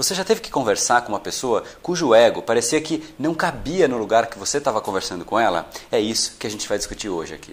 Você já teve que conversar com uma pessoa cujo ego parecia que não cabia no lugar que você estava conversando com ela? É isso que a gente vai discutir hoje aqui.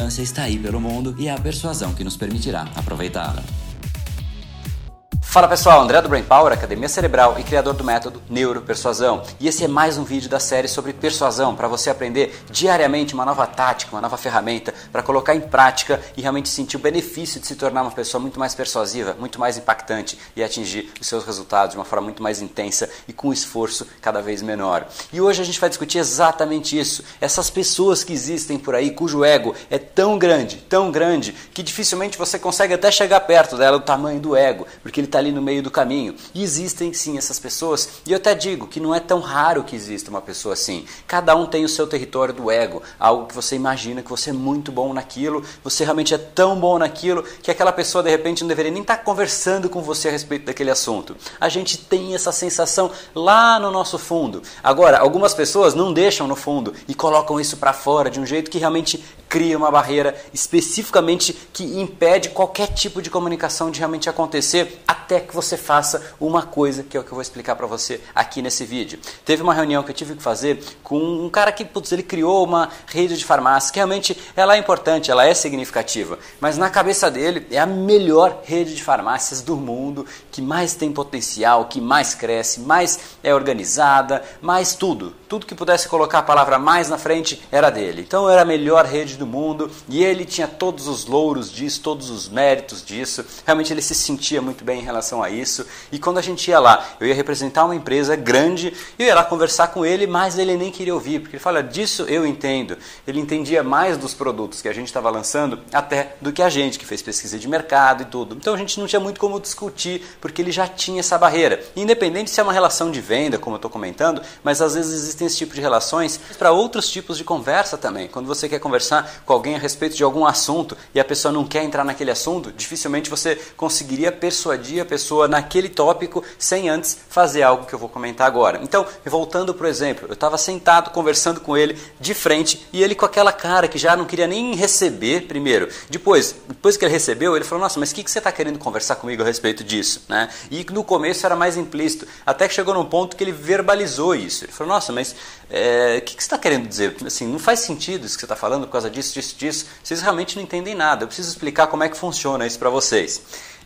abundância está aí pelo mundo e é a persuasão que nos permitirá aproveitá-la. Fala pessoal, André do Brain Power, Academia Cerebral e criador do método Neuropersuasão. E esse é mais um vídeo da série sobre persuasão para você aprender diariamente uma nova tática, uma nova ferramenta para colocar em prática e realmente sentir o benefício de se tornar uma pessoa muito mais persuasiva, muito mais impactante e atingir os seus resultados de uma forma muito mais intensa e com um esforço cada vez menor. E hoje a gente vai discutir exatamente isso. Essas pessoas que existem por aí cujo ego é tão grande, tão grande, que dificilmente você consegue até chegar perto dela, o tamanho do ego, porque ele está ali no meio do caminho. E existem sim essas pessoas, e eu até digo que não é tão raro que exista uma pessoa assim. Cada um tem o seu território do ego, algo que você imagina que você é muito bom naquilo, você realmente é tão bom naquilo que aquela pessoa de repente não deveria nem estar conversando com você a respeito daquele assunto. A gente tem essa sensação lá no nosso fundo. Agora, algumas pessoas não deixam no fundo e colocam isso para fora de um jeito que realmente cria uma barreira especificamente que impede qualquer tipo de comunicação de realmente acontecer até que você faça uma coisa que é o que eu vou explicar para você aqui nesse vídeo. Teve uma reunião que eu tive que fazer com um cara que putz, ele criou uma rede de farmácia que realmente ela é importante, ela é significativa, mas na cabeça dele é a melhor rede de farmácias do mundo, que mais tem potencial, que mais cresce, mais é organizada, mais tudo. Tudo que pudesse colocar a palavra mais na frente era dele. Então era a melhor rede do mundo e ele tinha todos os louros disso, todos os méritos disso. Realmente ele se sentia muito bem em relação a isso. E quando a gente ia lá, eu ia representar uma empresa grande, eu ia lá conversar com ele, mas ele nem queria ouvir, porque ele fala: "Disso eu entendo". Ele entendia mais dos produtos que a gente estava lançando até do que a gente que fez pesquisa de mercado e tudo. Então a gente não tinha muito como discutir, porque ele já tinha essa barreira. Independente se é uma relação de venda, como eu estou comentando, mas às vezes existem esse tipo de relações para outros tipos de conversa também. Quando você quer conversar com alguém a respeito de algum assunto e a pessoa não quer entrar naquele assunto, dificilmente você conseguiria persuadir a pessoa naquele tópico sem antes fazer algo que eu vou comentar agora. Então, voltando o exemplo, eu estava sentado conversando com ele de frente e ele com aquela cara que já não queria nem receber primeiro. Depois, depois que ele recebeu, ele falou: Nossa, mas o que, que você está querendo conversar comigo a respeito disso? Né? E no começo era mais implícito, até que chegou num ponto que ele verbalizou isso. Ele falou: Nossa, mas é, o que, que você está querendo dizer? Assim, não faz sentido isso que você está falando por causa disso, disso, disso. Vocês realmente não entendem nada. Eu preciso explicar como é que funciona isso para vocês.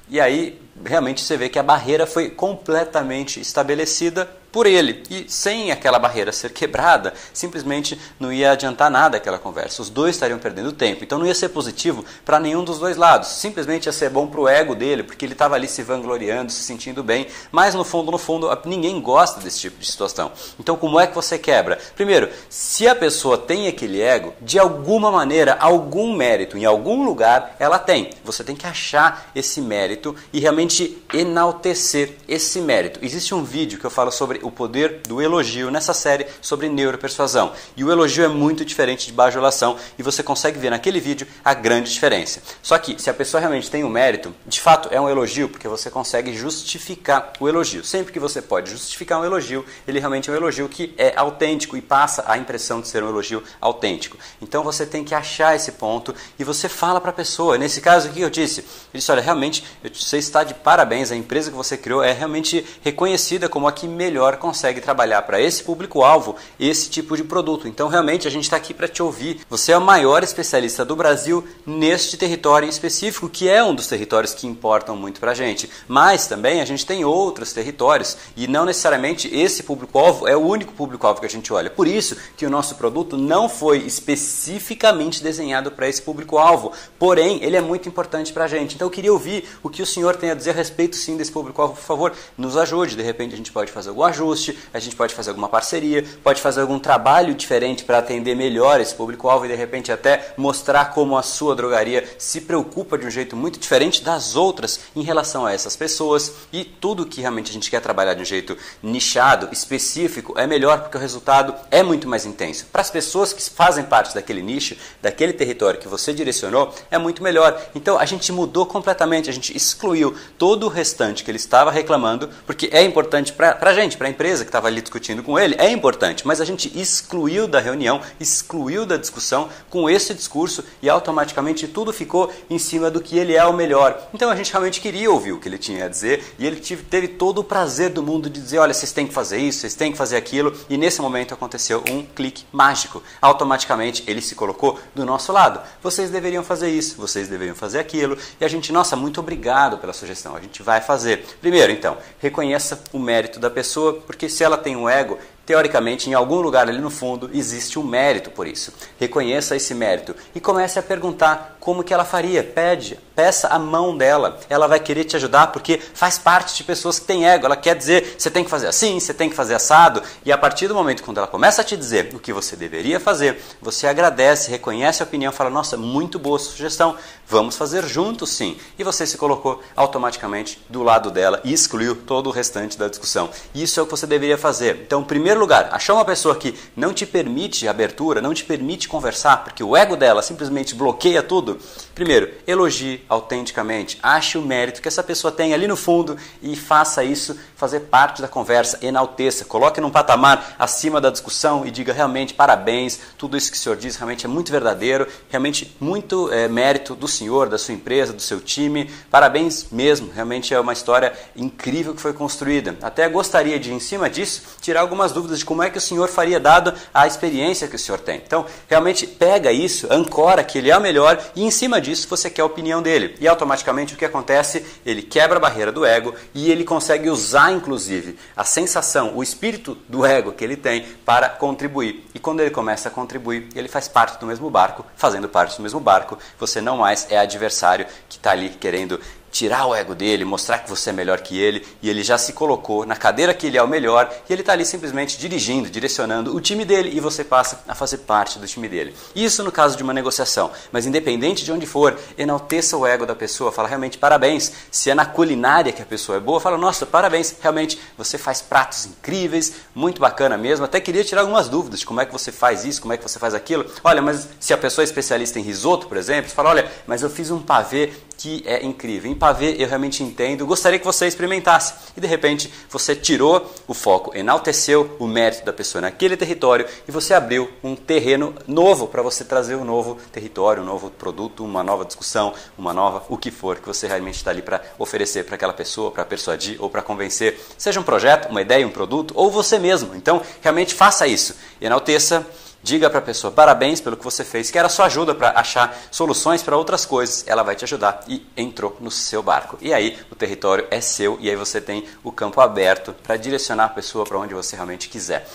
E aí, realmente, você vê que a barreira foi completamente estabelecida por ele. E sem aquela barreira ser quebrada, simplesmente não ia adiantar nada aquela conversa. Os dois estariam perdendo tempo. Então não ia ser positivo para nenhum dos dois lados. Simplesmente ia ser bom para o ego dele, porque ele estava ali se vangloriando, se sentindo bem. Mas no fundo, no fundo, ninguém gosta desse tipo de situação. Então como é que você quebra? Primeiro, se a pessoa tem aquele ego, de alguma maneira, algum mérito em algum lugar, ela tem. Você tem que achar esse mérito e realmente enaltecer esse mérito. Existe um vídeo que eu falo sobre o poder do elogio nessa série sobre neuropersuasão. E o elogio é muito diferente de bajulação e você consegue ver naquele vídeo a grande diferença. Só que se a pessoa realmente tem um mérito, de fato é um elogio porque você consegue justificar o elogio. Sempre que você pode justificar um elogio, ele realmente é um elogio que é autêntico e passa a impressão de ser um elogio autêntico. Então você tem que achar esse ponto e você fala para a pessoa. Nesse caso aqui eu disse, ele disse, olha, realmente você está de parabéns, a empresa que você criou é realmente reconhecida como a que melhor consegue trabalhar para esse público-alvo esse tipo de produto. Então, realmente, a gente está aqui para te ouvir. Você é o maior especialista do Brasil neste território em específico, que é um dos territórios que importam muito para a gente. Mas também a gente tem outros territórios e não necessariamente esse público-alvo é o único público-alvo que a gente olha. Por isso que o nosso produto não foi especificamente desenhado para esse público-alvo, porém, ele é muito importante para a gente. Então, eu queria ouvir o que o senhor tem a dizer a respeito sim desse público-alvo. Por favor, nos ajude. De repente, a gente pode fazer algum ajuste a gente pode fazer alguma parceria, pode fazer algum trabalho diferente para atender melhor esse público-alvo e de repente até mostrar como a sua drogaria se preocupa de um jeito muito diferente das outras em relação a essas pessoas e tudo que realmente a gente quer trabalhar de um jeito nichado, específico, é melhor porque o resultado é muito mais intenso. Para as pessoas que fazem parte daquele nicho, daquele território que você direcionou, é muito melhor. Então a gente mudou completamente, a gente excluiu todo o restante que ele estava reclamando, porque é importante para a gente, para a empresa que estava ali discutindo com ele, é importante, mas a gente excluiu da reunião, excluiu da discussão com esse discurso e automaticamente tudo ficou em cima do que ele é o melhor. Então a gente realmente queria ouvir o que ele tinha a dizer e ele teve todo o prazer do mundo de dizer: olha, vocês têm que fazer isso, vocês têm que fazer aquilo, e nesse momento aconteceu um clique mágico. Automaticamente ele se colocou do nosso lado. Vocês deveriam fazer isso, vocês deveriam fazer aquilo, e a gente, nossa, muito obrigado pela sugestão, a gente vai fazer. Primeiro, então, reconheça o mérito da pessoa, porque se ela tem um ego, Teoricamente, em algum lugar ali no fundo, existe um mérito por isso. Reconheça esse mérito e comece a perguntar como que ela faria. Pede, peça a mão dela. Ela vai querer te ajudar porque faz parte de pessoas que têm ego. Ela quer dizer, você tem que fazer assim, você tem que fazer assado. E a partir do momento quando ela começa a te dizer o que você deveria fazer, você agradece, reconhece a opinião, fala: "Nossa, muito boa sugestão. Vamos fazer juntos, sim". E você se colocou automaticamente do lado dela e excluiu todo o restante da discussão. Isso é o que você deveria fazer. Então, primeiro primeiro lugar, achar uma pessoa que não te permite abertura, não te permite conversar, porque o ego dela simplesmente bloqueia tudo. Primeiro, elogie autenticamente, ache o mérito que essa pessoa tem ali no fundo e faça isso fazer parte da conversa, enalteça, coloque num patamar acima da discussão e diga realmente parabéns, tudo isso que o senhor diz realmente é muito verdadeiro, realmente muito é, mérito do senhor, da sua empresa, do seu time, parabéns mesmo, realmente é uma história incrível que foi construída. Até gostaria de, em cima disso, tirar algumas dúvidas dúvidas de como é que o senhor faria dado a experiência que o senhor tem. Então, realmente pega isso, ancora que ele é o melhor e em cima disso você quer a opinião dele. E automaticamente o que acontece? Ele quebra a barreira do ego e ele consegue usar inclusive a sensação, o espírito do ego que ele tem para contribuir. E quando ele começa a contribuir, ele faz parte do mesmo barco, fazendo parte do mesmo barco, você não mais é adversário que está ali querendo tirar o ego dele, mostrar que você é melhor que ele, e ele já se colocou na cadeira que ele é o melhor, e ele está ali simplesmente dirigindo, direcionando o time dele, e você passa a fazer parte do time dele. Isso no caso de uma negociação, mas independente de onde for, enalteça o ego da pessoa, fala realmente parabéns. Se é na culinária que a pessoa é boa, fala nossa, parabéns, realmente você faz pratos incríveis, muito bacana mesmo. Até queria tirar algumas dúvidas de como é que você faz isso, como é que você faz aquilo. Olha, mas se a pessoa é especialista em risoto, por exemplo, fala, olha, mas eu fiz um pavê que é incrível. Em pavê eu realmente entendo, gostaria que você experimentasse. E de repente você tirou o foco, enalteceu o mérito da pessoa naquele território e você abriu um terreno novo para você trazer um novo território, um novo produto, uma nova discussão, uma nova o que for que você realmente está ali para oferecer para aquela pessoa, para persuadir ou para convencer, seja um projeto, uma ideia, um produto ou você mesmo. Então realmente faça isso, enalteça Diga para a pessoa parabéns pelo que você fez, que era sua ajuda para achar soluções para outras coisas. Ela vai te ajudar e entrou no seu barco. E aí o território é seu e aí você tem o campo aberto para direcionar a pessoa para onde você realmente quiser.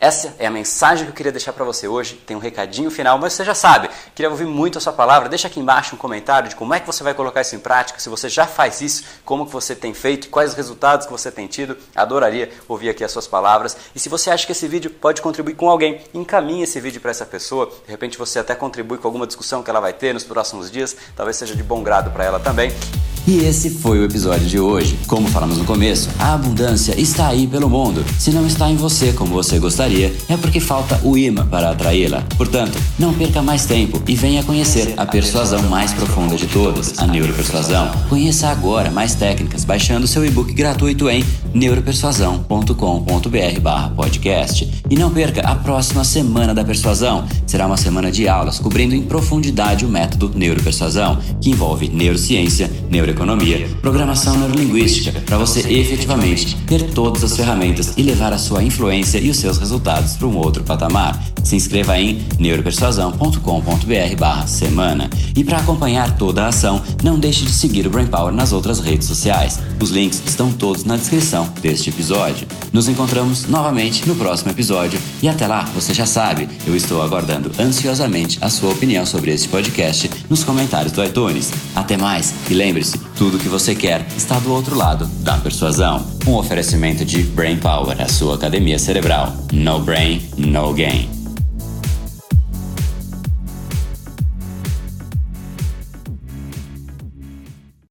Essa é a mensagem que eu queria deixar para você hoje. Tem um recadinho final, mas você já sabe. Queria ouvir muito a sua palavra. Deixa aqui embaixo um comentário de como é que você vai colocar isso em prática, se você já faz isso, como que você tem feito, quais os resultados que você tem tido. Adoraria ouvir aqui as suas palavras. E se você acha que esse vídeo pode contribuir com alguém, encaminhe esse vídeo para essa pessoa. De repente você até contribui com alguma discussão que ela vai ter nos próximos dias. Talvez seja de bom grado para ela também. E esse foi o episódio de hoje. Como falamos no começo, a abundância está aí pelo mundo. Se não está em você como você gostaria, é porque falta o imã para atraí-la. Portanto, não perca mais tempo e venha conhecer a persuasão mais profunda de todas, a neuropersuasão. Conheça agora mais técnicas baixando seu e-book gratuito em neuropersuasão.com.br/podcast. E não perca a próxima semana da persuasão. Será uma semana de aulas cobrindo em profundidade o método neuropersuasão, que envolve neurociência, neuroeconomia neuroeconomia, programação neurolinguística, para você efetivamente ter todas as ferramentas e levar a sua influência e os seus resultados para um outro patamar. Se inscreva em neuropersuasão.com.br semana. E para acompanhar toda a ação, não deixe de seguir o Brain Power nas outras redes sociais. Os links estão todos na descrição deste episódio. Nos encontramos novamente no próximo episódio e até lá, você já sabe, eu estou aguardando ansiosamente a sua opinião sobre este podcast nos comentários do iTunes. Até mais e lembre-se, tudo que você quer está do outro lado da persuasão. Um oferecimento de Brain Power, a sua academia cerebral. No brain, no gain.